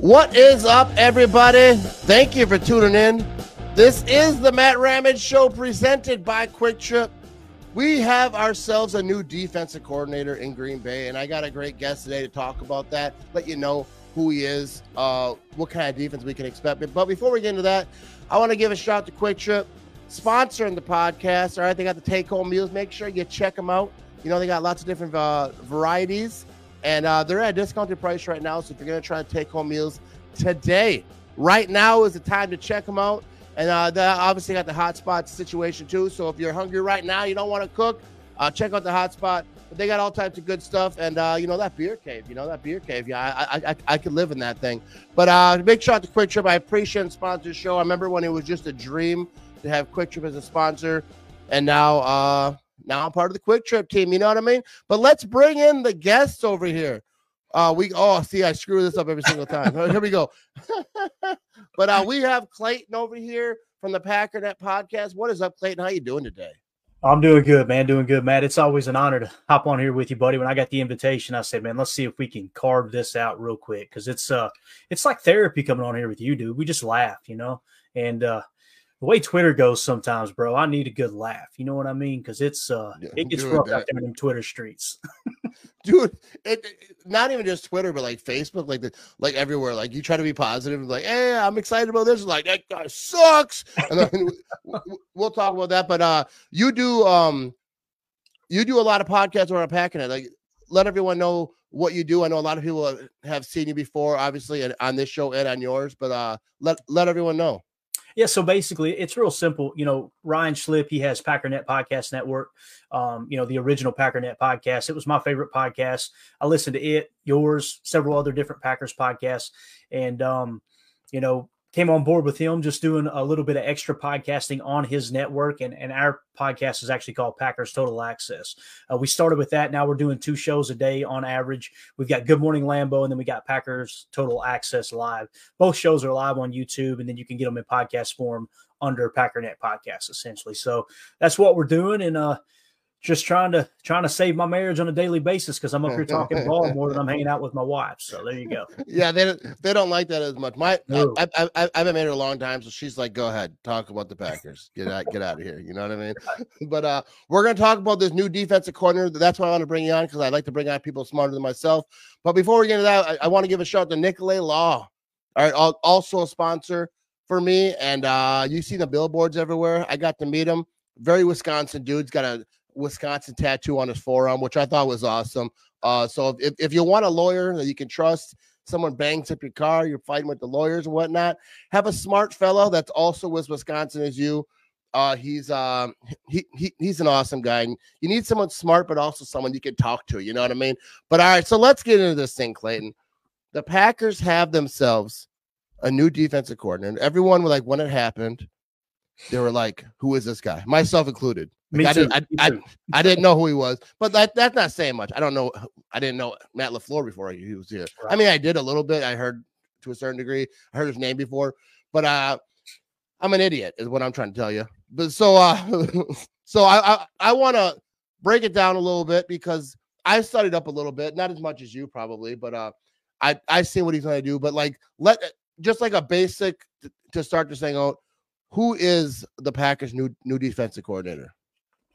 What is up, everybody? Thank you for tuning in. This is the Matt Ramage Show presented by QuikTrip. We have ourselves a new defensive coordinator in Green Bay, and I got a great guest today to talk about that, let you know who he is, uh, what kind of defense we can expect. But before we get into that, I want to give a shout out to QuikTrip, sponsoring the podcast. All right, they got the take home meals. Make sure you check them out. You know, they got lots of different uh, varieties and uh, they're at a discounted price right now. So if you're going to try to take home meals today, right now is the time to check them out. And uh, they obviously got the hotspot situation too. So if you're hungry right now, you don't want to cook, uh, check out the hotspot. But they got all types of good stuff, and uh, you know that beer cave. You know that beer cave. Yeah, I I, I, I could live in that thing. But uh, big shout out to QuikTrip. I appreciate and sponsor the show. I remember when it was just a dream to have QuikTrip as a sponsor, and now uh, now I'm part of the QuikTrip team. You know what I mean? But let's bring in the guests over here. Uh, we oh see, I screw this up every single time. here we go. but uh, we have Clayton over here from the Packernet podcast. What is up, Clayton? How you doing today? I'm doing good, man. Doing good, Matt. It's always an honor to hop on here with you, buddy. When I got the invitation, I said, "Man, let's see if we can carve this out real quick," because it's uh, it's like therapy coming on here with you, dude. We just laugh, you know, and uh, the way Twitter goes sometimes, bro, I need a good laugh. You know what I mean? Because it's uh, yeah, it gets rough out there in Twitter streets. dude, it, it, not even just Twitter, but like Facebook, like the like everywhere. Like you try to be positive, like, hey, I'm excited about this. Like that guy sucks. And then we'll talk about that. But uh, you do um, you do a lot of podcasts around Packernet. Like, let everyone know what you do. I know a lot of people have seen you before, obviously, and on this show and on yours. But uh, let let everyone know. Yeah, so basically, it's real simple. You know, Ryan Schlip, he has Packernet Podcast Network. Um, you know, the original Packernet podcast. It was my favorite podcast. I listened to it, yours, several other different Packers podcasts, and um, you know, came on board with him just doing a little bit of extra podcasting on his network. And, and our podcast is actually called packers total access. Uh, we started with that. Now we're doing two shows a day on average. We've got good morning Lambeau and then we got packers total access live. Both shows are live on youtube and then you can get them in podcast form under packernet podcast essentially. So that's what we're doing. And uh just trying to trying to save my marriage on a daily basis because I'm up here talking ball more than I'm hanging out with my wife. So there you go. Yeah, they they don't like that as much. My no. I, I, I, I've been married a long time, so she's like, "Go ahead, talk about the Packers. Get out, get out of here." You know what I mean? But uh, we're gonna talk about this new defensive corner. That's why I want to bring you on because I like to bring on people smarter than myself. But before we get into that, I, I want to give a shout out to Nicolet Law. All right, also a sponsor for me, and uh, you see the billboards everywhere. I got to meet him. Very Wisconsin dude's got a Wisconsin tattoo on his forearm, which I thought was awesome. Uh, so if, if you want a lawyer that you can trust, someone bangs up your car, you're fighting with the lawyers and whatnot, have a smart fellow that's also as Wisconsin as you. Uh, he's um he, he he's an awesome guy. And you need someone smart, but also someone you can talk to. You know what I mean? But all right, so let's get into this thing, Clayton. The Packers have themselves a new defensive coordinator. Everyone was like, when it happened, they were like, "Who is this guy?" Myself included. Like, Me I too. Didn't, I, I, I, didn't know who he was, but that, that's not saying much. I don't know. I didn't know Matt LaFleur before he was here. Right. I mean, I did a little bit. I heard to a certain degree. I heard his name before, but uh, I'm an idiot, is what I'm trying to tell you. But so, uh, so I I, I want to break it down a little bit because I studied up a little bit, not as much as you probably, but uh, I I see what he's going to do. But like, let just like a basic to start this thing out. Who is the Packers' new new defensive coordinator?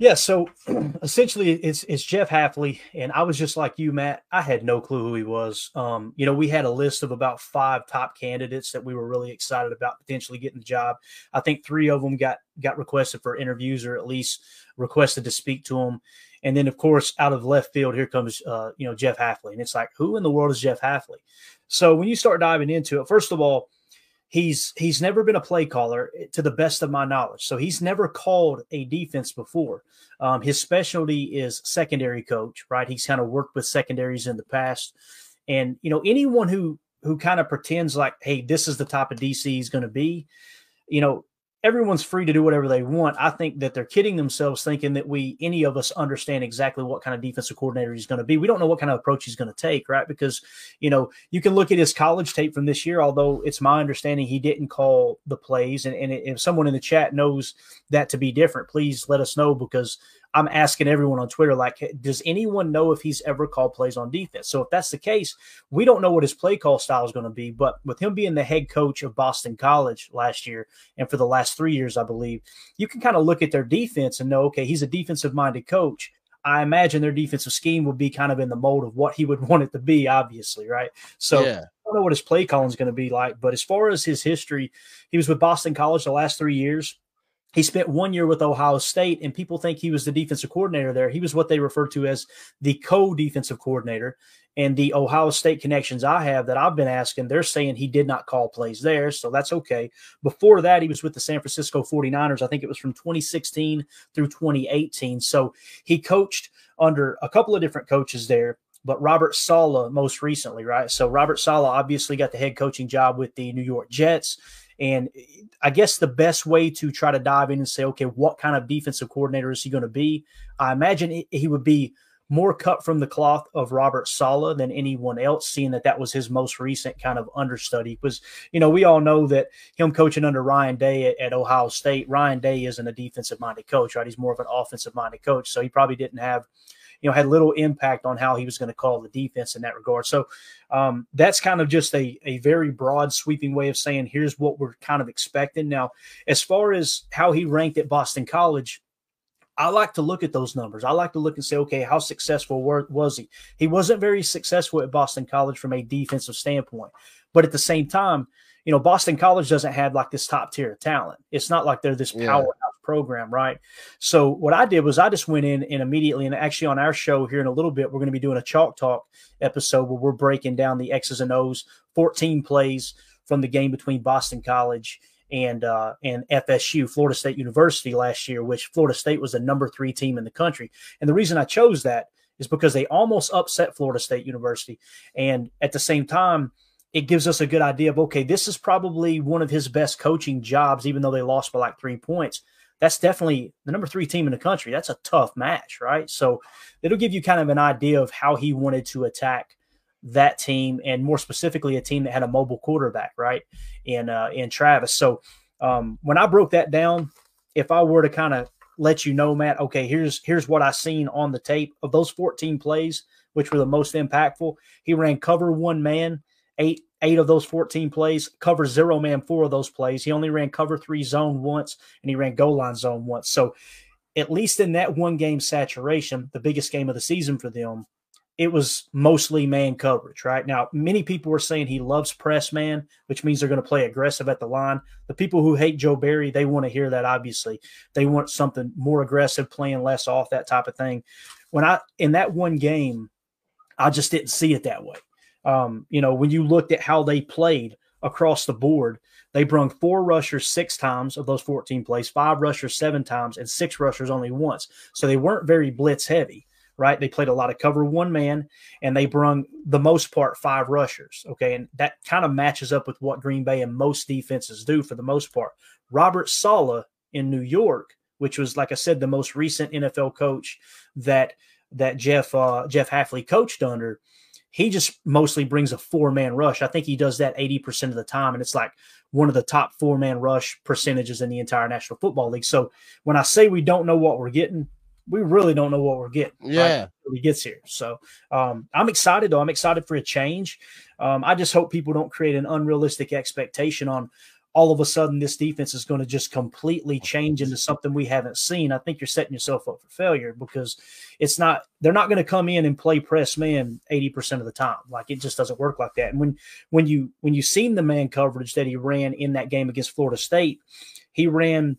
Yeah, so essentially it's it's Jeff Hafley, and I was just like you, Matt. I had no clue who he was. Um, you know, we had a list of about five top candidates that we were really excited about potentially getting the job. I think three of them got got requested for interviews, or at least requested to speak to them. And then, of course, out of left field, here comes uh, you know Jeff Hafley, and it's like, who in the world is Jeff Hafley? So when you start diving into it, first of all he's he's never been a play caller eh, to the best of my knowledge. So he's never called a defense before. Um, his specialty is secondary coach right? He's kind of worked with secondaries in the past. And you know anyone who who kind of pretends like hey this is the type of dc he's going to be you know everyone's free to do whatever they want. I think that they're kidding themselves thinking that we, any of us, understand exactly what kind of defensive coordinator he's going to be. We don't know what kind of approach he's going to take, right? Because, you know, you can look at his college tape from this year, although it's my understanding he didn't call the plays. And, and if someone in the chat knows that to be different, please let us know because I'm asking everyone on Twitter, like, does anyone know if he's ever called plays on defense? So if that's the case, we don't know what his play call style is going to be. But with him being the head coach of Boston College last year and for the last three years, I believe, you can kind of look at their defense and know, okay, he's a defensive minded coach. I imagine their defensive scheme will be kind of in the mold of what he would want it to be, obviously, right? So yeah. I don't know what his play calling is going to be like, but as far as his history, he was with Boston College the last three years. He spent one year with Ohio State, and people think he was the defensive coordinator there. He was what they refer to as the co defensive coordinator. And the Ohio State connections I have that I've been asking, they're saying he did not call plays there. So that's okay. Before that, he was with the San Francisco 49ers. I think it was from 2016 through 2018. So he coached under a couple of different coaches there but Robert Saleh most recently, right? So Robert Saleh obviously got the head coaching job with the New York Jets. And eh, I guess the best way to try to dive in and say, okay, what kind of defensive coordinator is he going to be? I imagine he would be more cut from the cloth of Robert Saleh than anyone else, seeing that that was his most recent kind of understudy. Because, you know, we all know that him coaching under Ryan Day at, at Ohio State, Ryan Day isn't a defensive minded coach, right? He's more of an offensive minded coach. So he probably didn't have you know, had little impact on how he was going to call the defense in that regard. So um, that's kind of just a, a very broad, sweeping way of saying here's what we're kind of expecting. Now, as far as how he ranked at Boston College, I like to look at those numbers. I like to look and say, okay, how successful was he? He wasn't very successful at Boston College from a defensive standpoint, but at the same time, you know, Boston College doesn't have like this top tier of talent. It's not like they're this powerhouse. Program, right? So what I did was I just went in and immediately, and actually on our show here in a little bit, we're going to be doing a chalk talk episode where we're breaking down the X's and O's, 14 plays from the game between Boston College and uh, and FSU, Florida State University last year, which Florida State was the number three team in the country. And the reason I chose that is because they almost upset Florida State University, and at the same time it gives us a good idea of okay, this is probably one of his best coaching jobs, even though they lost by like three points. That's definitely the number three team in the country. That's a tough match, right? So it'll give you kind of an idea of how he wanted to attack that team, and more specifically, a team that had a mobile quarterback, right? In uh, in Travis. So um, when I broke that down, if I were to kind of let you know, Matt, okay, here's here's what I seen on the tape of those 14 plays, which were the most impactful. He ran cover one man eight eight of those 14 plays, cover zero man four of those plays. He only ran cover three zone once, and he ran goal line zone once. So at least in that one game saturation, the biggest game of the season for them, it was mostly man coverage, right? Now, many people were saying he loves press man, which means they're going to play aggressive at the line. The people who hate Joe Barry, they want to hear that, obviously. They want something more aggressive, playing less off, that type of thing. When I, in that one game, I just didn't see it that way. Um, you know, when you looked at how they played across the board, they brung four rushers six times of those 14 plays, five rushers seven times, and six rushers only once. So they weren't very blitz heavy, right? They played a lot of cover one man, and they brung the most part five rushers. Okay. And that kind of matches up with what Green Bay and most defenses do for the most part. Robert Saleh in New York, which was, like I said, the most recent NFL coach that that Jeff uh, Jeff Hafley coached under he just mostly brings a four man rush. I think he does that 80% of the time. And it's like one of the top four man rush percentages in the entire National Football League. So when I say we don't know what we're getting, we really don't know what we're getting. Yeah. Right, he gets here. So um, I'm excited, though. I'm excited for a change. Um, I just hope people don't create an unrealistic expectation on all of a sudden this defense is going to just completely change into something we haven't seen, I think you're setting yourself up for failure because it's not they're not going to come in and play press man 80% of the time. Like it just doesn't work like that. And when when you when you seen the man coverage that he ran in that game against Florida State, he ran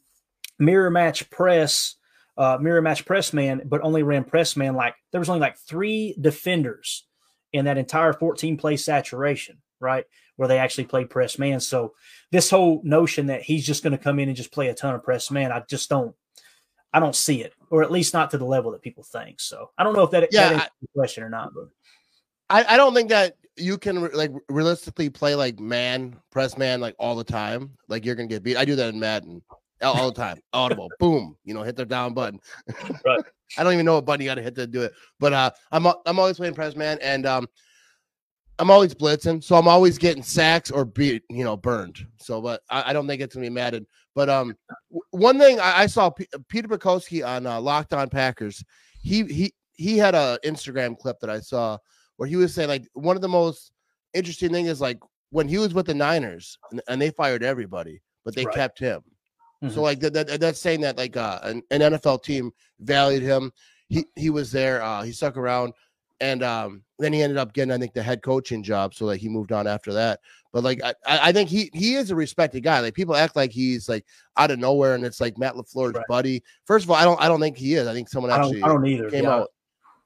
mirror match press uh, mirror match press man, but only ran press man like there was only like three defenders in that entire 14 play saturation, right? Where they actually play press man. So this whole notion that he's just going to come in and just play a ton of press man, I just don't, I don't see it, or at least not to the level that people think. So I don't know if that, yeah, that I, question or not, but I, I don't think that you can like realistically play like man press man like all the time. Like you're gonna get beat. I do that in Madden all, all the time. Audible, boom, you know, hit the down button. right. I don't even know what button you got to hit to do it. But uh, I'm I'm always playing press man, and um, I'm always blitzing, so I'm always getting sacks or beat, you know, burned. So, but I, I don't think it's gonna be matted. But um, one thing I, I saw P- Peter Bukowski on uh, Locked On Packers. He he he had a Instagram clip that I saw where he was saying like one of the most interesting thing is like when he was with the Niners and, and they fired everybody, but they right. kept him. Mm-hmm. So like that, that, that's saying that like uh, an, an NFL team valued him. He he was there. Uh, he stuck around and um, then he ended up getting, I think, the head coaching job. So like he moved on after that. But like I, I think he he is a respected guy. Like people act like he's like out of nowhere, and it's like Matt LaFleur's right. buddy. First of all, I don't I don't think he is. I think someone actually I don't, I don't either. came yeah. out.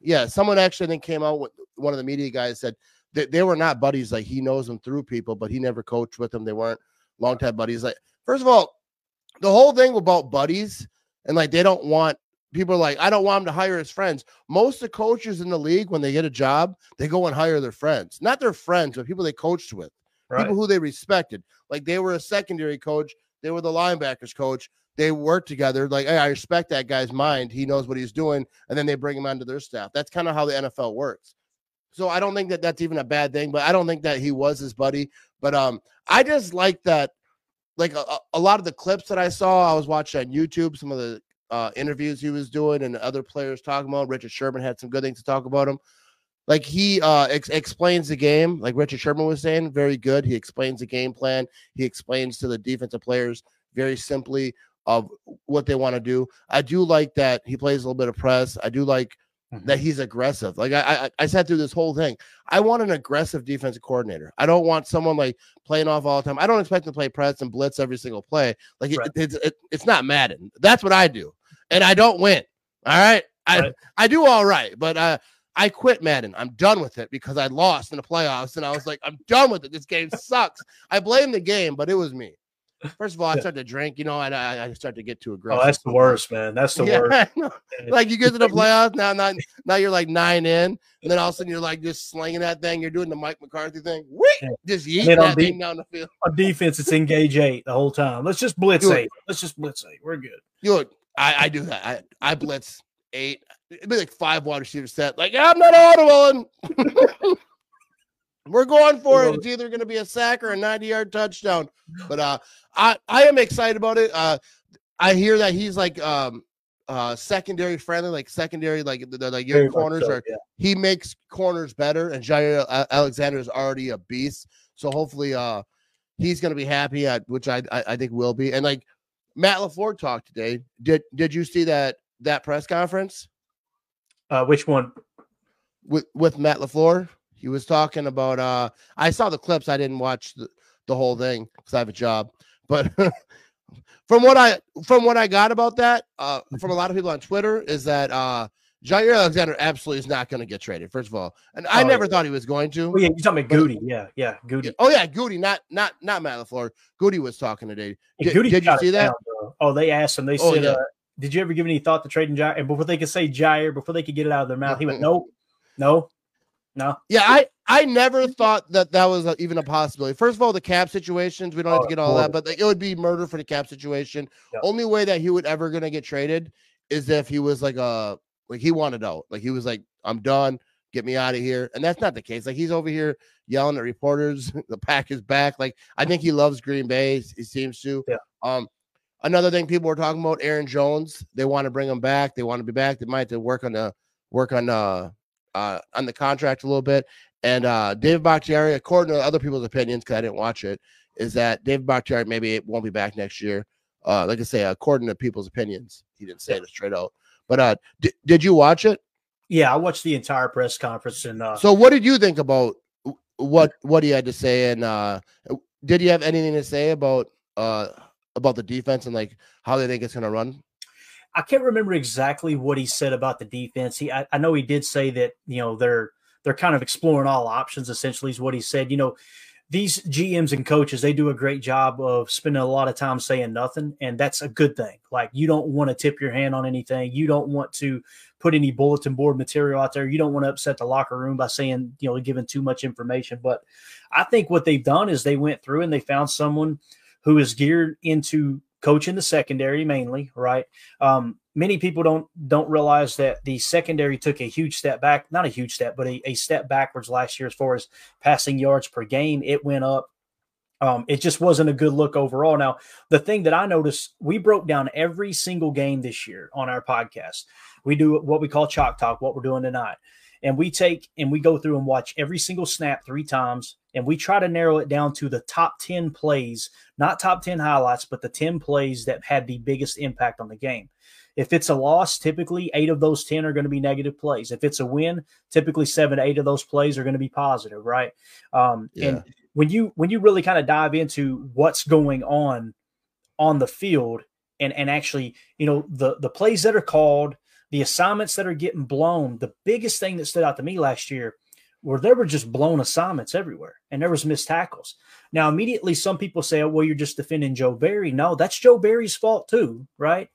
Yeah, someone actually I think came out with one of the media guys said that they were not buddies. Like he knows them through people, but he never coached with them. They weren't long time buddies. Like first of all, the whole thing about buddies and like they don't want people are like, I don't want him to hire his friends. Most of the coaches in the league, when they get a job, they go and hire their friends, not their friends, but people they coached with, right. people who they respected. Like they were a secondary coach, they were the linebackers coach. They work together. Like, hey, I respect that guy's mind. He knows what he's doing. And then they bring him onto their staff. That's kind of how the NFL works. So I don't think that that's even a bad thing, but I don't think that he was his buddy. But um, I just like that. Like a, a lot of the clips that I saw, I was watching on YouTube. Some of the uh, interviews he was doing and other players talking about. Richard Sherman had some good things to talk about him. Like he uh, ex- explains the game, like Richard Sherman was saying, very good. He explains the game plan. He explains to the defensive players very simply of what they want to do. I do like that he plays a little bit of press. I do like mm-hmm. that he's aggressive. Like I, I, I sat through this whole thing. I want an aggressive defensive coordinator. I don't want someone like playing off all the time. I don't expect to play press and blitz every single play. Like right. it, it's it, it's not Madden. That's what I do and I don't win. All right. I, right. I do all right, but uh, I quit Madden. I'm done with it because I lost in the playoffs and I was like, I'm done with it. This game sucks. I blame the game, but it was me. First of all, I start to drink, you know, and I, I started to get too aggressive. Oh, that's the worst, man. That's the yeah, worst. Like you get to the playoffs now, now, now you're like nine in, and then all of a sudden you're like just slinging that thing. You're doing the Mike McCarthy thing. Whee! Just yeet that thing down the field. On defense, it's engage eight the whole time. Let's just blitz eight. Let's just blitz eight. We're good. You look I, I do that. I, I blitz eight. It'd be like five wide receiver set. Like I'm not audible. We're going for it. It's either going to be a sack or a 90 yard touchdown. But uh, I I am excited about it. Uh, I hear that he's like um uh secondary friendly, like secondary, like the, like your corners so, are. Yeah. He makes corners better, and Jaire Alexander is already a beast. So hopefully, uh, he's going to be happy at which I, I I think will be. And like Matt LaFleur talked today. Did did you see that that press conference? Uh, which one? With with Matt LaFleur, he was talking about. Uh, I saw the clips. I didn't watch the, the whole thing because I have a job. But from what I from what I got about that, uh, from a lot of people on Twitter, is that uh, Jaire Alexander absolutely is not going to get traded. First of all, and I oh, never yeah. thought he was going to. Oh, yeah, you're talking about Goody. Yeah, yeah, Goody. Oh yeah, Goody. Not not not Matt LaFleur. Goody was talking today. Did, did you see that? Down, oh, they asked him. They oh, said, yeah. uh, "Did you ever give any thought to trading Jaire?" And before they could say Jaire, before they could get it out of their mouth, he went, "No, no, no." Yeah, I I never thought that that was even a possibility. First of all, the cap situations. We don't oh, have to oh, get all that, but like, it would be murder for the cap situation. Only way that he would ever gonna get traded is if he was like a like he wanted out. Like he was like, I'm done. Get me out of here. And that's not the case. Like he's over here yelling at reporters. the pack is back. Like I think he loves Green Bay. He seems to. Yeah. Um, another thing people were talking about, Aaron Jones. They want to bring him back. They want to be back. They might have to work on the work on uh uh on the contract a little bit. And uh David Bakhtiari, according to other people's opinions, because I didn't watch it, is that David Bakhtiari maybe won't be back next year. Uh, like I say, according to people's opinions, he didn't say yeah. it straight out. But uh, d- did you watch it? Yeah, I watched the entire press conference. And uh, so, what did you think about what what he had to say? And uh, did you have anything to say about uh about the defense and like how they think it's going to run? I can't remember exactly what he said about the defense. He, I, I know he did say that you know they're they're kind of exploring all options. Essentially, is what he said. You know, these GMs and coaches, they do a great job of spending a lot of time saying nothing, and that's a good thing. Like you don't want to tip your hand on anything. You don't want to put any bulletin board material out there. You don't want to upset the locker room by saying, you know, giving too much information. But I think what they've done is they went through and they found someone who is geared into coaching the secondary mainly, right? Um, many people don't don't realize that the secondary took a huge step back, not a huge step, but a, a step backwards last year as far as passing yards per game. It went up. Um, it just wasn't a good look overall. Now, the thing that I noticed, we broke down every single game this year on our podcast. We do what we call chalk talk, what we're doing tonight. And we take and we go through and watch every single snap three times and we try to narrow it down to the top 10 plays, not top 10 highlights, but the 10 plays that had the biggest impact on the game. If it's a loss, typically eight of those 10 are going to be negative plays. If it's a win, typically seven to eight of those plays are going to be positive, right? Um, yeah. And when you when you really kind of dive into what's going on on the field and and actually, you know, the the plays that are called, the assignments that are getting blown, the biggest thing that stood out to me last year where there were just blown assignments everywhere and there was missed tackles. Now, immediately some people say, oh, well, you're just defending Joe Barry. No, that's Joe Barry's fault too, right?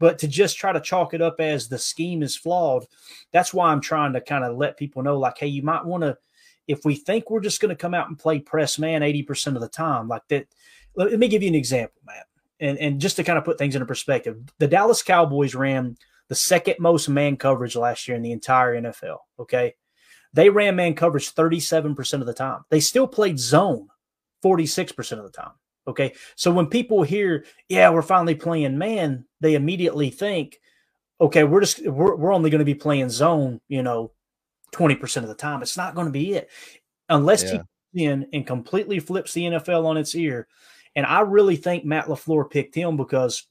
But to just try to chalk it up as the scheme is flawed, that's why I'm trying to kind of let people know, like, hey, you might want to, if we think we're just going to come out and play press man 80% of the time, like that. Let me give you an example, Matt. And, and just to kind of put things into perspective, the Dallas Cowboys ran the second most man coverage last year in the entire NFL. Okay. They ran man coverage 37% of the time. They still played zone 46% of the time. Okay. So when people hear, yeah, we're finally playing man, they immediately think, okay, we're just, we're, we're only going to be playing zone, you know, 20% of the time. It's not going to be it unless yeah. he in and completely flips the NFL on its ear. And I really think Matt LaFleur picked him because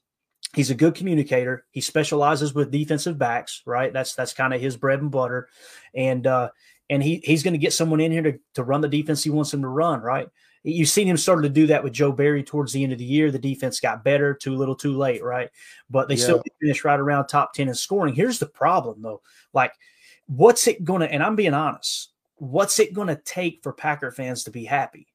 he's a good communicator. He specializes with defensive backs, right? That's, that's kind of his bread and butter. And, uh, and he he's going to get someone in here to, to run the defense he wants him to run, right? You've seen him started to do that with Joe Barry towards the end of the year. The defense got better, too little, too late, right? But they yeah. still finished right around top 10 in scoring. Here's the problem, though. Like, what's it going to, and I'm being honest, what's it going to take for Packer fans to be happy?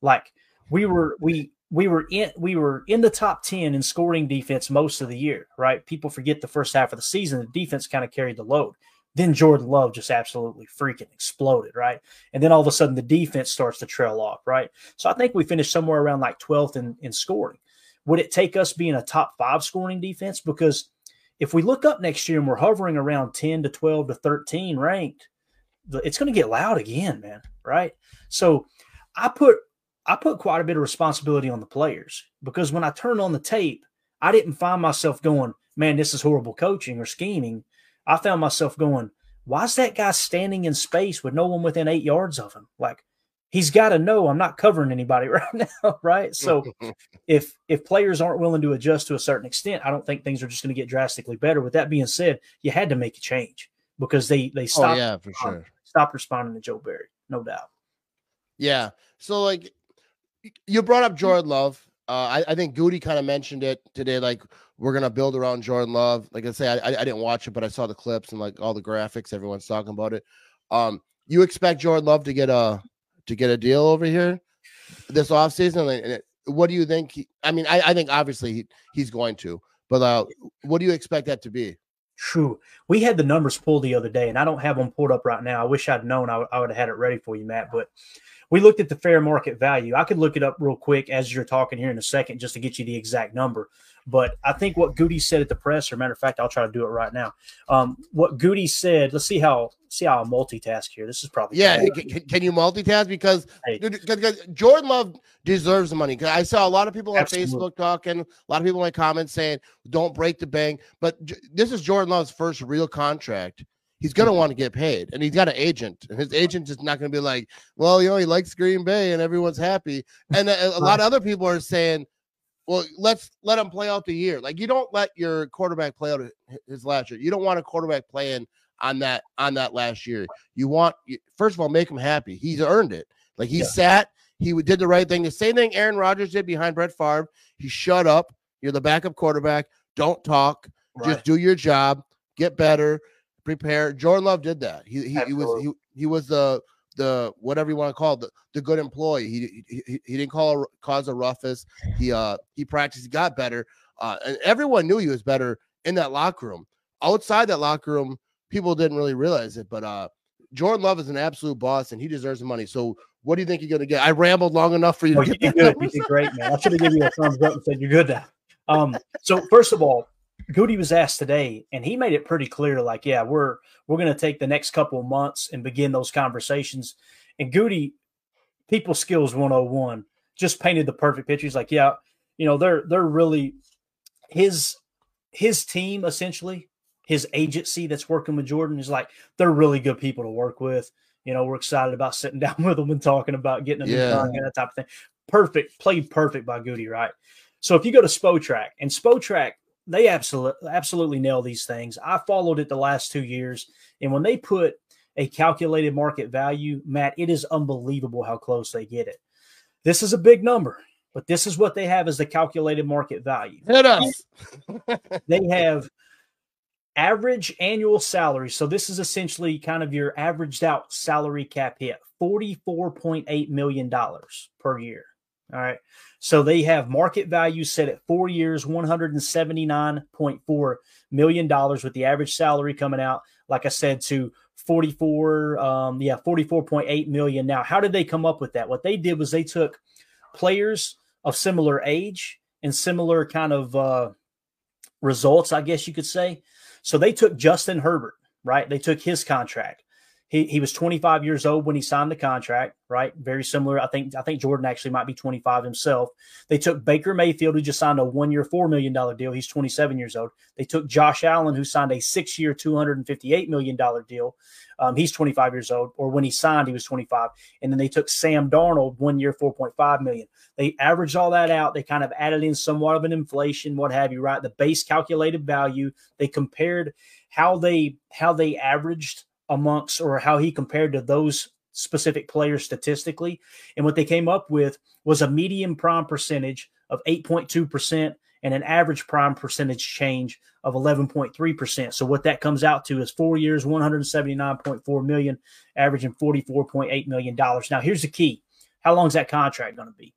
Like, we were, we, we were in we were in the top 10 in scoring defense most of the year right people forget the first half of the season the defense kind of carried the load then Jordan Love just absolutely freaking exploded, right? And then all of a sudden the defense starts to trail off, right? So I think we finished somewhere around like 12th in, in scoring. Would it take us being a top five scoring defense? Because if we look up next year and we're hovering around 10 to 12 to 13 ranked, it's going to get loud again, man, right? So I put I put quite a bit of responsibility on the players because when I turned on the tape, I didn't find myself going, man, this is horrible coaching or scheming. I found myself going, why is that guy standing in space with no one within eight yards of him? Like he's got to know I'm not covering anybody right now, right? So if if players aren't willing to adjust to a certain extent, I don't think things are just going to get drastically better. With that being said, you had to make a change because they they oh, stopped. Oh, yeah, for sure. Stopped responding to Joe Barry, no doubt. Yeah. So like you brought up Jordan Love. Uh, I, I think Goody kind of mentioned it today. Like we're gonna build around Jordan Love. Like I say, I, I didn't watch it, but I saw the clips and like all the graphics. Everyone's talking about it. Um, you expect Jordan Love to get a to get a deal over here this offseason? And what do you think? He, I mean, I, I think obviously he, he's going to, but uh, what do you expect that to be? True. We had the numbers pulled the other day, and I don't have them pulled up right now. I wish I'd known. I, I would have had it ready for you, Matt. But we looked at the fair market value. I could look it up real quick as you're talking here in a second, just to get you the exact number. But I think what Goody said at the press, or matter of fact, I'll try to do it right now. Um, what Goody said, let's see how see how I multitask here. This is probably yeah. Can, can, you multitask because, hey. because Jordan Love deserves the money? Because I saw a lot of people on Absolutely. Facebook talking, a lot of people in my comments saying, "Don't break the bank." But this is Jordan Love's first real contract he's going to mm-hmm. want to get paid and he's got an agent and his agent is not going to be like well you know he likes green bay and everyone's happy and uh, a, a, lot of other people are saying well, let's let him play out the year. Like you don't let your quarterback play out his last year. You don't want a quarterback playing on that on that last year. You want first of all make him happy. He's earned it. Like he yeah. sat, he did the right thing. The same thing Aaron Rodgers did behind Brett Favre. He shut up. You're the backup quarterback. Don't talk. Right. Just do your job. Get better. Prepare. Jordan Love did that. He he, he was he, he was the the whatever you want to call it, the, the good employee. He, he he didn't call a, cause a ruffus. He uh he practiced, he got better. Uh, and everyone knew he was better in that locker room. Outside that locker room, people didn't really realize it. But uh Jordan Love is an absolute boss and he deserves the money. So what do you think you're gonna get? I rambled long enough for you. Oh, you did good. You did great, man. I should have given you a thumbs up and said you're good now. Um, so first of all, Goody was asked today, and he made it pretty clear, like, yeah, we're we're going to take the next couple of months and begin those conversations. And Goody, people skills 101, just painted the perfect picture. He's like, yeah, you know, they're they're really his his team essentially, his agency that's working with Jordan is like they're really good people to work with. You know, we're excited about sitting down with them and talking about getting them yeah. and that type of thing. Perfect, played perfect by Goody, right? So if you go to Spotrac and Spotrac they absolutely absolutely nail these things. I followed it the last two years, and when they put a calculated market value, Matt, it is unbelievable how close they get it. This is a big number, but this is what they have as the calculated market value. Hit us. they have average annual salary. So this is essentially kind of your averaged out salary cap hit, $44.8 million per year. All right. So they have market value set at four years, $179.4 million with the average salary coming out, like I said, to 44, um, yeah, 44.8 million. Now, how did they come up with that? What they did was they took players of similar age and similar kind of uh, results, I guess you could say. So they took Justin Herbert, right? They took his contract. He, he was 25 years old when he signed the contract, right? Very similar. I think I think Jordan actually might be 25 himself. They took Baker Mayfield, who just signed a one-year, four million dollar deal. He's 27 years old. They took Josh Allen, who signed a six-year, 258 million dollar deal. Um, he's 25 years old, or when he signed, he was 25. And then they took Sam Darnold, one year, 4.5 million. They averaged all that out. They kind of added in somewhat of an inflation, what have you, right? The base calculated value. They compared how they how they averaged amongst or how he compared to those specific players statistically. And what they came up with was a median prime percentage of 8.2% and an average prime percentage change of 11.3%. So what that comes out to is 4 years 179.4 million averaging 44.8 million dollars. Now here's the key. How long is that contract going to be?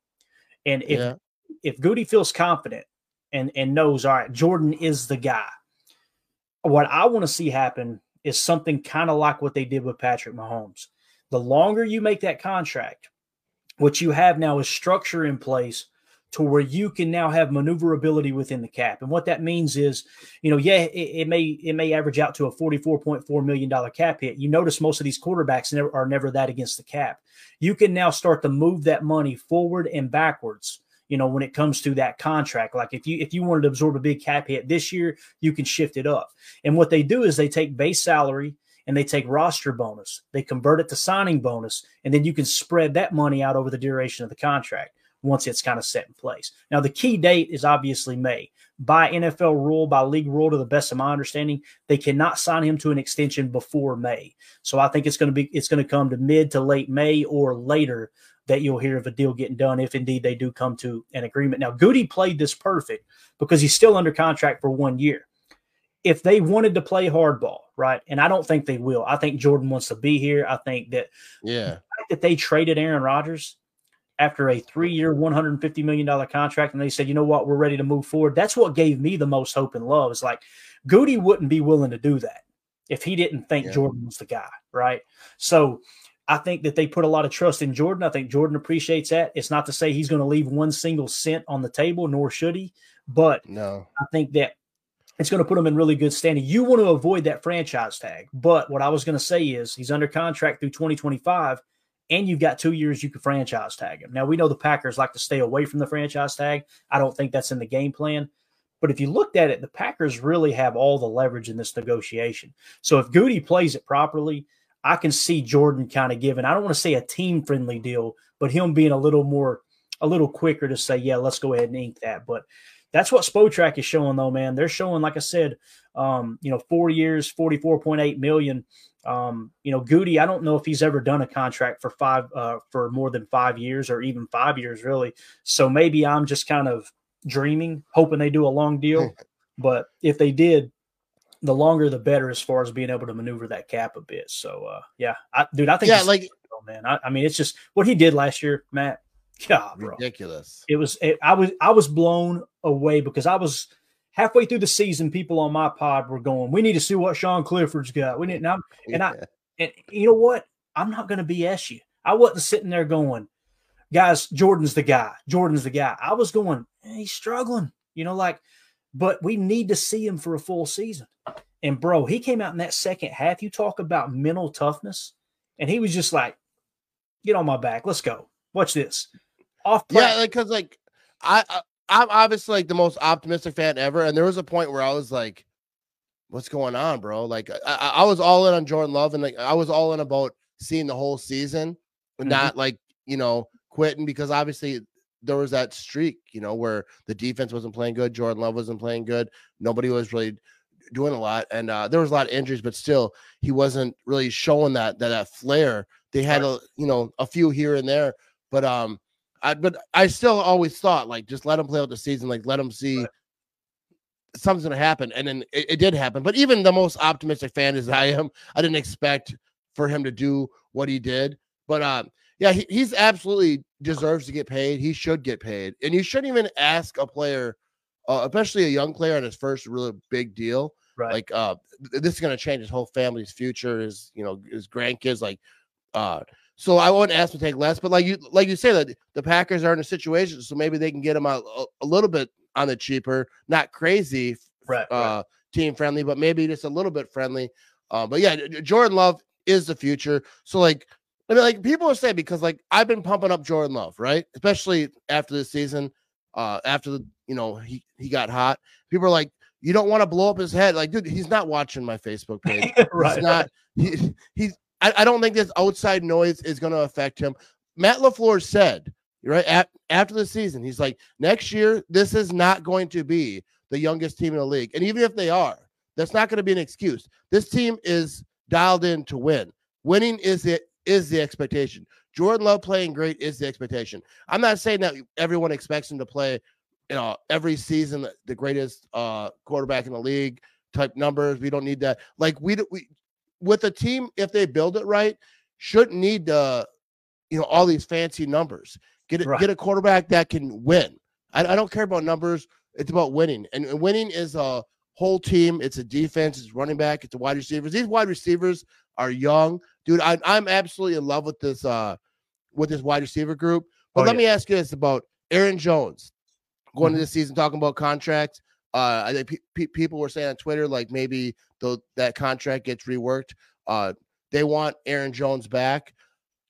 And if yeah. if Goody feels confident and and knows all right, Jordan is the guy. What I want to see happen is something kind of like what they did with Patrick Mahomes. The longer you make that contract, what you have now is structure in place to where you can now have maneuverability within the cap. And what that means is, you know, yeah, it, it may it may average out to a $44.4 million cap hit. You notice most of these quarterbacks never, are never that against the cap. You can now start to move that money forward and backwards you know, when it comes to that contract. Like if you if you wanted to absorb a big cap hit this year, you can shift it up. And what they do is they take base salary and they take roster bonus, they convert it to signing bonus, and then you can spread that money out over the duration of the contract once it's kind of set in place. Now, the key date is obviously May. By NFL rule, by league rule, to the best of my understanding, they cannot sign him to an extension before May. So I think it's going to be it's going to come to mid to late May or later that you'll hear of a deal getting done if indeed they do come to an agreement. Now, Goody played this perfect because he's still under contract for one year. If they wanted to play hardball, right, and I don't think they will. I think Jordan wants to be here. I think that yeah, that they traded Aaron Rodgers after a three-year, one hundred fifty million dollar contract, and they said, you know what, we're ready to move forward. That's what gave me the most hope and love. Is like Goody wouldn't be willing to do that if he didn't think yeah. Jordan was the guy, right? So I think that they put a lot of trust in Jordan. I think Jordan appreciates that. It's not to say he's going to leave one single cent on the table, nor should he. But no, I think that it's going to put him in really good standing. You want to avoid that franchise tag. But what I was going to say is he's under contract through 2025, and you've got two years you could franchise tag him. Now, we know the Packers like to stay away from the franchise tag. I don't think that's in the game plan. But if you looked at it, the Packers really have all the leverage in this negotiation. So if Goody plays it properly, I can see Jordan kind of giving, I don't want to say a team friendly deal, but him being a little more, a little quicker to say, yeah, let's go ahead and ink that. But that's what Spotrac is showing, though, man. They're showing, like I said, um, you know, four years, 44.8 million. Um, you know, Goody, I don't know if he's ever done a contract for five, uh, for more than five years or even five years, really. So maybe I'm just kind of dreaming, hoping they do a long deal. but if they did, the longer the better as far as being able to maneuver that cap a bit. So uh, yeah, I, dude, I think yeah, like oh, man, I, I, mean, it's just what he did last year, Matt. God, bro. ridiculous. It was. It, I was. I was blown away because I was halfway through the season. People on my pod were going, "We need to see what Sean Clifford's got." We need, and, I'm, and I, and you know what? I'm not going to BS you. I wasn't sitting there going, "Guys, Jordan's the guy. Jordan's the guy." I was going, "He's struggling. You know, like, but we need to see him for a full season. And bro, he came out in that second half. You talk about mental toughness, and he was just like, "Get on my back, let's go. Watch this." Off, yeah, like because like I, I I'm obviously like the most optimistic fan ever, and there was a point where I was like, "What's going on, bro?" Like I, I was all in on Jordan Love, and like I was all in about seeing the whole season, mm-hmm. not like you know quitting because obviously there was that streak, you know, where the defense wasn't playing good, Jordan Love wasn't playing good, nobody was really doing a lot, and uh, there was a lot of injuries, but still, he wasn't really showing that that, that flair. They had a you know a few here and there, but um, I but I still always thought like just let him play out the season, like let him see. Right. Something's gonna happen, and then it, it did happen. But even the most optimistic fan as I am, I didn't expect for him to do what he did. But uh, yeah, he, he's absolutely deserves to get paid. He should get paid, and you shouldn't even ask a player, uh, especially a young player on his first really big deal, Right. Like uh this is gonna change his whole family's future, his you know, his grandkids, like uh so I wouldn't ask to take less, but like you like you say that the Packers are in a situation, so maybe they can get him a, a little bit on the cheaper, not crazy right, uh right. team friendly, but maybe just a little bit friendly. Uh, but yeah, Jordan Love is the future. So like I mean, like people are saying because like I've been pumping up Jordan Love, right? Especially after the season, uh, after the you know he he got hot. People are like, you don't want to blow up his head. Like, dude, he's not watching my Facebook page. right. He's not. He, he's. I, I, don't think this outside noise is going to affect him. Matt LaFleur said, right at, after the season, he's like, next year, this is not going to be the youngest team in the league, and even if they are, that's not going to be an excuse. This team is dialed in to win. Winning is it is the expectation. Jordan Love playing great is the expectation. I'm not saying that everyone expects him to play you know, every season the greatest uh quarterback in the league type numbers. We don't need that. Like we we with a team if they build it right, shouldn't need uh you know all these fancy numbers. Get it, right. get a quarterback that can win. I, I don't care about numbers. It's about winning, and, winning is a whole team. It's a defense. It's running back. It's a wide receivers. These wide receivers are young, dude. I, I'm absolutely in love with this uh with this wide receiver group. But oh, let yeah. me ask you this about Aaron Jones going mm-hmm. into the season talking about contracts. Uh, I think pe- pe- people were saying on Twitter like maybe the, that contract gets reworked. Uh, they want Aaron Jones back.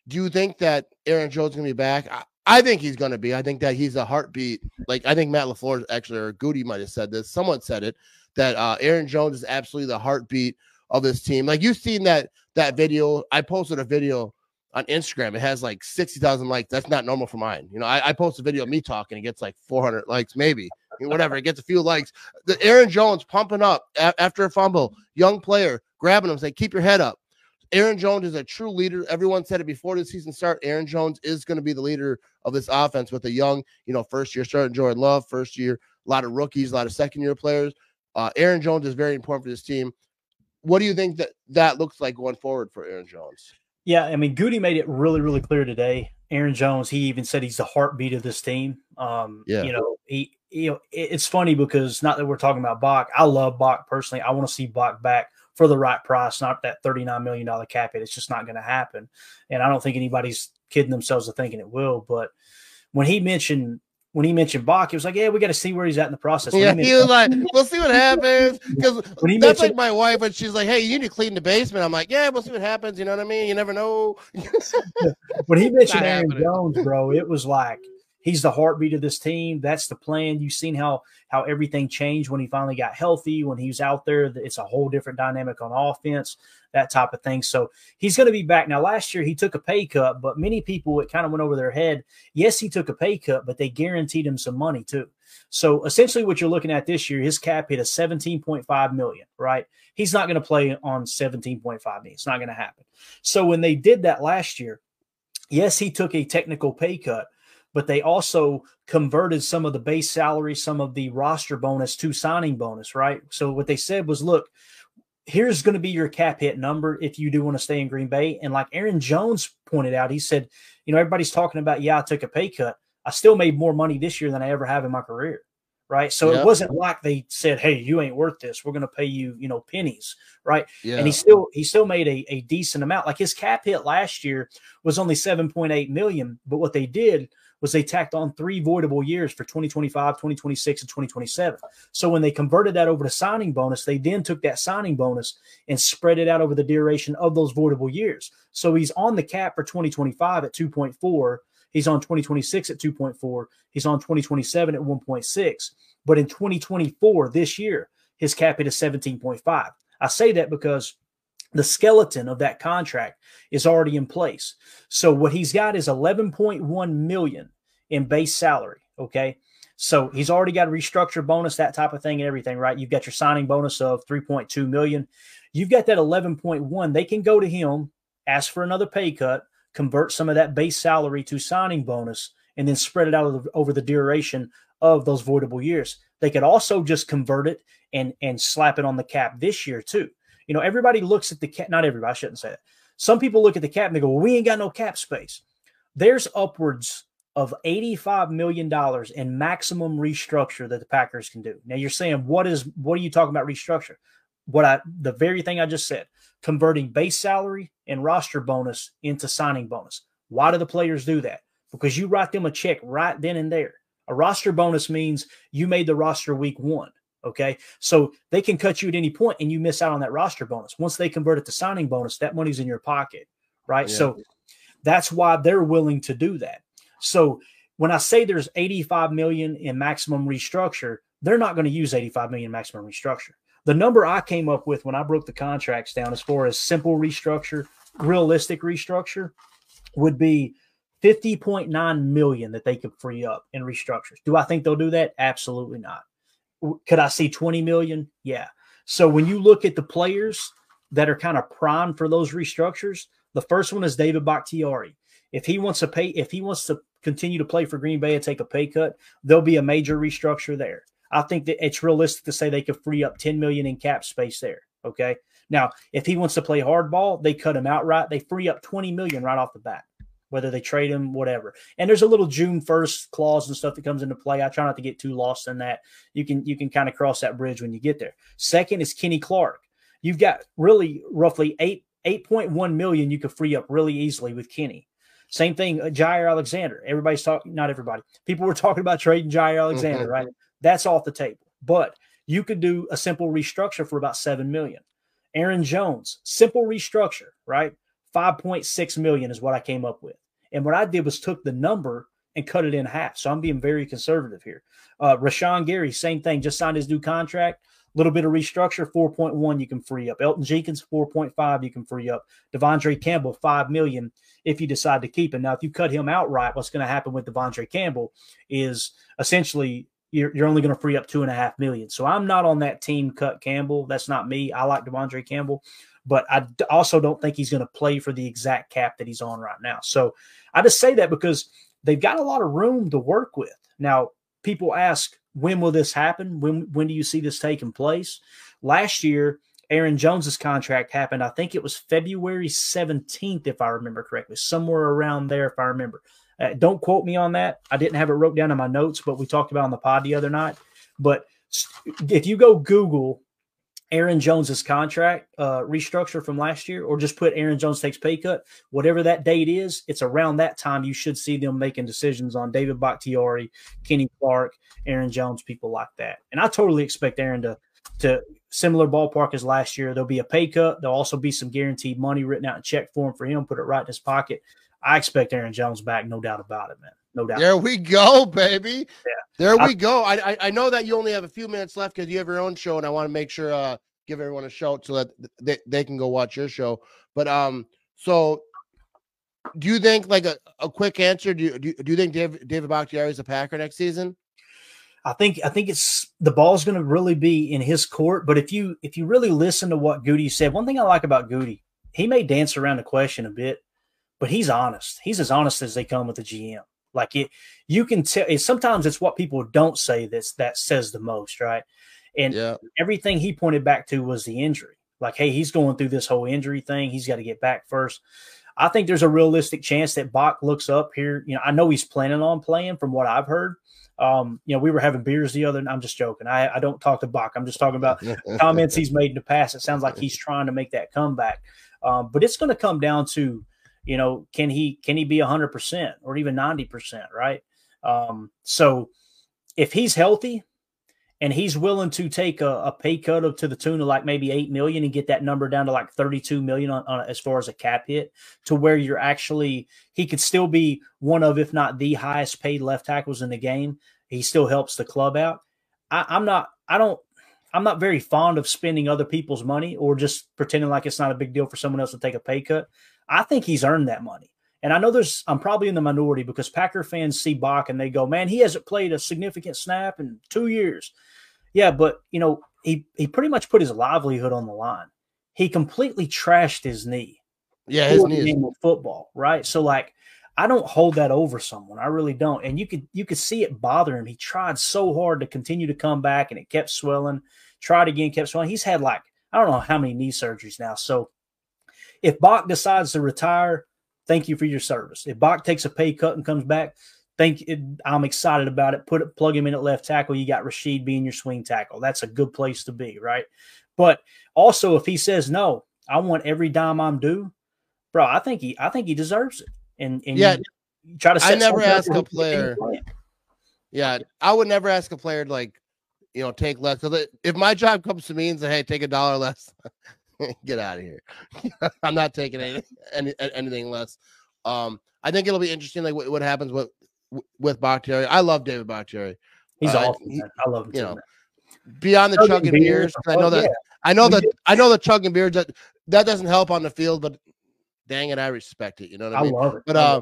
Do you think that Aaron Jones to be back? I, I think he's to be. I think that he's a heartbeat. Like I think Matt LaFleur actually or Goody might have said this. Someone said it that uh, Aaron Jones is absolutely the heartbeat of this team. Like you've seen that that video. I posted a video on Instagram, it has like 60,000 likes. That's not normal for mine. You know, I, I, post a video of me talking, it gets like 400 likes, maybe, whatever. It gets a few likes. The Aaron Jones pumping up a- after a fumble, young player grabbing him, saying, Keep your head up. Aaron Jones is a true leader. Everyone said it before the season start. Aaron Jones is going to be the leader of this offense with a young, you know, first year starting Jordan Love, first year, a lot of rookies, a lot of second year players. Uh, Aaron Jones is very important for this team. What do you think that that looks like going forward for Aaron Jones? Yeah, I mean, Goody made it really, really clear today. Aaron Jones, he even said he's the heartbeat of this team. Um, yeah. you know, he, you know, it's funny because not that we're talking about Bach. I love Bach personally. I want to see Bach back for the right price, not that $39 million cap hit. It's just not going to happen. And I don't think anybody's kidding themselves to thinking it will. But when he mentioned when he mentioned Bach, he was like, "Yeah, we got to see where he's at in the process." When yeah, he, he was like, "We'll see what happens." Because that's like my wife, and she's like, "Hey, you need to clean the basement." I'm like, "Yeah, we'll see what happens." You know what I mean? You never know. when he mentioned Aaron happening. Jones, bro, it was like he's the heartbeat of this team. That's the plan. You've seen how how everything changed when he finally got healthy. When he was out there, it's a whole different dynamic on offense, that type of thing. So he's going to be back now. Last year he took a pay cut, but many people it kind of went over their head. Yes, he took a pay cut, but they guaranteed him some money too. So essentially, what you're looking at this year, his cap hit a 17.5 million. Right? He's not going to play on 17.5 million. It's not going to happen. So when they did that last year, yes, he took a technical pay cut but they also converted some of the base salary, some of the roster bonus to signing bonus, right? So what they said was, look, here's going to be your cap hit number if you do want to stay in Green Bay. And like Aaron Jones pointed out, he said, you know, everybody's talking about, yeah, I took a pay cut. I still made more money this year than I ever have in my career. right? So it wasn't like they said, "Hey, you ain't worth this. We're going to pay you, you know, pennies." Right? Yeah. And he still he still made a, a decent amount. Like his cap hit last year was only 7.8 million, but what they did was they tacked on three voidable years for 2025, 2026, and 2027. So when they converted that over to signing bonus, they then took that signing bonus and spread it out over the duration of those voidable years. So he's on the cap for 2025 at 2.4. He's on 2026 at 2.4. He's on 2027 at 1.6. But in 2024, this year, his cap hit is 17.5. I say that because the skeleton of that contract is already in place. So what he's got is 11.1 million in base salary. Okay. So he's already got a restructure bonus, that type of thing, and everything, right? You've got your signing bonus of 3.2 million. You've got that 11.1. They can go to him, ask for another pay cut, convert some of that base salary to signing bonus, and then spread it out the, over the duration of those voidable years. They could also just convert it and and slap it on the cap this year too. You know, everybody looks at the cap. Not everybody. I shouldn't say that. Some people look at the cap and they go, "Well, we ain't got no cap space." There's upwards of $85 million in maximum restructure that the Packers can do. Now you're saying, what is what are you talking about restructure? What I the very thing I just said, converting base salary and roster bonus into signing bonus. Why do the players do that? Because you write them a check right then and there. A roster bonus means you made the roster week one. Okay. So they can cut you at any point and you miss out on that roster bonus. Once they convert it to signing bonus, that money's in your pocket. Right. Yeah. So that's why they're willing to do that. So when I say there's 85 million in maximum restructure, they're not going to use 85 million maximum restructure. The number I came up with when I broke the contracts down as far as simple restructure, realistic restructure would be 50.9 million that they could free up in restructures. Do I think they'll do that? Absolutely not could I see 20 million? Yeah. So when you look at the players that are kind of prime for those restructures, the first one is David Bakhtiari. If he wants to pay, if he wants to continue to play for Green Bay and take a pay cut, there'll be a major restructure there. I think that it's realistic to say they could free up 10 million in cap space there. Okay. Now, if he wants to play hardball, they cut him outright. They free up 20 million right off the bat whether they trade him, whatever. And there's a little June 1st clause and stuff that comes into play. I try not to get too lost in that. You can you can kind of cross that bridge when you get there. Second is Kenny Clark. You've got really roughly eight 8.1 million you could free up really easily with Kenny. Same thing, uh, Jaire Alexander. Everybody's talking, not everybody. People were talking about trading Jaire Alexander, mm-hmm. right? That's off the table. But you could do a simple restructure for about 7 million. Aaron Jones, simple restructure, right? 5.6 million is what I came up with. And what I did was took the number and cut it in half. So I'm being very conservative here. Uh, Rashan Gary, same thing, just signed his new contract. A little bit of restructure, 4.1 you can free up. Elgton Jenkins, 4.5 you can free up. De'Vondre Campbell, 5 million if you decide to keep him. Now, if you cut him outright, what's going to happen with De'Vondre Campbell is essentially you're, you're only going to free up two and a half million. So I'm not on that team cut Campbell. That's not me. I like De'Vondre Campbell but I also don't think he's going to play for the exact cap that he's on right now. So I just say that because they've got a lot of room to work with. Now, people ask, when will this happen? When when do you see this taking place? Last year, Aaron Jones's contract happened. I think it was February 17th, if I remember correctly, somewhere around there, if I remember. Uh, don't quote me on that. I didn't have it wrote down in my notes, but we talked about on the pod the other night. But if you go Google Aaron Jones's contract uh, restructure from last year, or just put Aaron Jones takes pay cut, whatever that date is, it's around that time you should see them making decisions on David Bakhtiari, Kenny Clark, Aaron Jones, people like that. And I totally expect Aaron to to similar ballpark as last year. There'll be a pay cut. There'll also be some guaranteed money written out in check form for him, put it right in his pocket. I expect Aaron Jones back, no doubt about it, man. No doubt. There we go, baby. Yeah. There we I, go. I, I, I know that you only have a few minutes left because you have your own show, and I want to make sure uh give everyone a shout so that they, they can go watch your show. But um, so do you think like a, a quick answer? Do you, do you, do you think David David Bakhtiari is a Packer next season? I think I think it's the ball's going to really be in his court. But if you if you really listen to what Goody said, one thing I like about Goody, he may dance around the question a bit, but he's honest. He's as honest as they come with the GM. Like it, you can tell. Sometimes it's what people don't say that's that says the most, right? And yeah. everything he pointed back to was the injury. Like, hey, he's going through this whole injury thing. He's got to get back first. I think there's a realistic chance that Bach looks up here. You know, I know he's planning on playing from what I've heard. Um, you know, we were having beers the other. night. I'm just joking. I, I don't talk to Bach. I'm just talking about comments he's made in the past. It sounds like he's trying to make that comeback. Um, but it's going to come down to, you know, can he can he be 100 percent or even 90 percent, right? Um, so if he's healthy and he's willing to take a, a, pay cut of to the tune of like maybe eight million and get that number down to like 32 million on, on, as far as a cap hit to where you're actually he could still be one of if not the highest paid left tackles in the game he still helps the club out I, i'm not i don't i'm not very fond of spending other people's money or just pretending like it's not a big deal for someone else to take a pay cut i think he's earned that money and I know there's, I'm probably in the minority because Packer fans see Bach and they go, man, he hasn't played a significant snap in two years. Yeah, but you know, he he pretty much put his livelihood on the line. He completely trashed his knee. Yeah, his knee is- football, right? So like I don't hold that over someone. I really don't. And you could you could see it bother him. He tried so hard to continue to come back and it kept swelling. Tried again, kept swelling. He's had like I don't know how many knee surgeries now. So if Bach decides to retire, thank you for your service. If Bach takes a pay cut and comes back, think it, I'm excited about it. Put it, plug him in at left tackle. You got Rasheed being your swing tackle. That's a good place to be, right? But also, if he says no, I want every dime I'm due, bro. I think he, I think he deserves it. And, and yeah, try to. I never ask a player. Yeah, I would never ask a player to like, you know, take less. If my job comes to me and say, "Hey, take a dollar less," get out of here. I'm not taking any, any, anything less. Um, I think it'll be interesting, like what, what happens with with Bakhtiari. I love David Bakhtiari. He's uh, awesome. He, I love him. You know, beyond the chugging, chugging beers, beers I know that. Yeah. I know that. I know the chugging beers that that doesn't help on the field, but dang it, I respect it. You know what I, I mean? love it. But uh,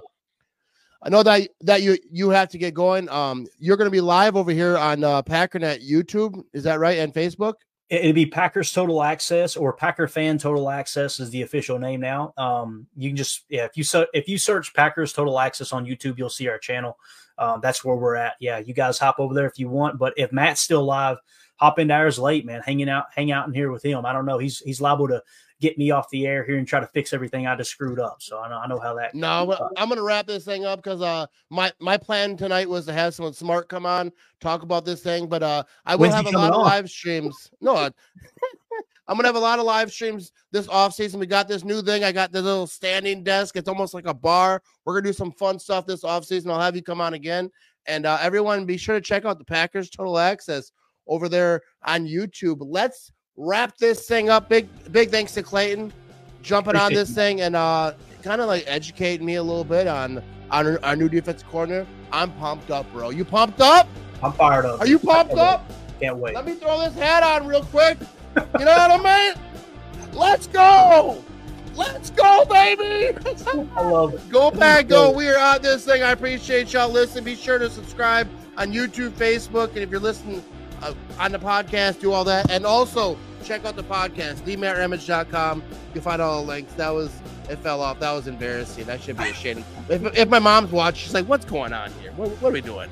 I know that that you you have to get going. Um, you're going to be live over here on uh, Packernet YouTube. Is that right? And Facebook. It'd be Packers Total Access or Packer Fan Total Access is the official name now. Um, you can just yeah, if you so if you search Packers Total Access on YouTube, you'll see our channel. Um, that's where we're at. Yeah, you guys hop over there if you want. But if Matt's still live, hop into ours late, man. Hanging out, hang out in here with him. I don't know. He's he's liable to get me off the air here and try to fix everything I just screwed up. So I know I know how that. No, uh, I'm gonna wrap this thing up because uh my my plan tonight was to have someone smart come on talk about this thing, but uh I will have a lot of live streams. No. I, I'm gonna have a lot of live streams this off season. We got this new thing. I got this little standing desk. It's almost like a bar. We're gonna do some fun stuff this off season. I'll have you come on again. And uh, everyone, be sure to check out the Packers Total Access over there on YouTube. Let's wrap this thing up. Big big thanks to Clayton jumping Appreciate on this you. thing and uh kind of like educating me a little bit on on our, our new defense corner. I'm pumped up, bro. You pumped up? I'm fired up. Are you pumped Can't up? Wait. Can't wait. Let me throw this hat on real quick. You know what I mean? Let's go. Let's go, baby. I love it. Go back, go. We are on this thing. I appreciate y'all listening. Be sure to subscribe on YouTube, Facebook, and if you're listening uh, on the podcast, do all that. And also, check out the podcast, themattramage.com. You'll find all the links. That was, it fell off. That was embarrassing. That should be ashamed. If, if my mom's watching, she's like, what's going on here? What, what are we doing?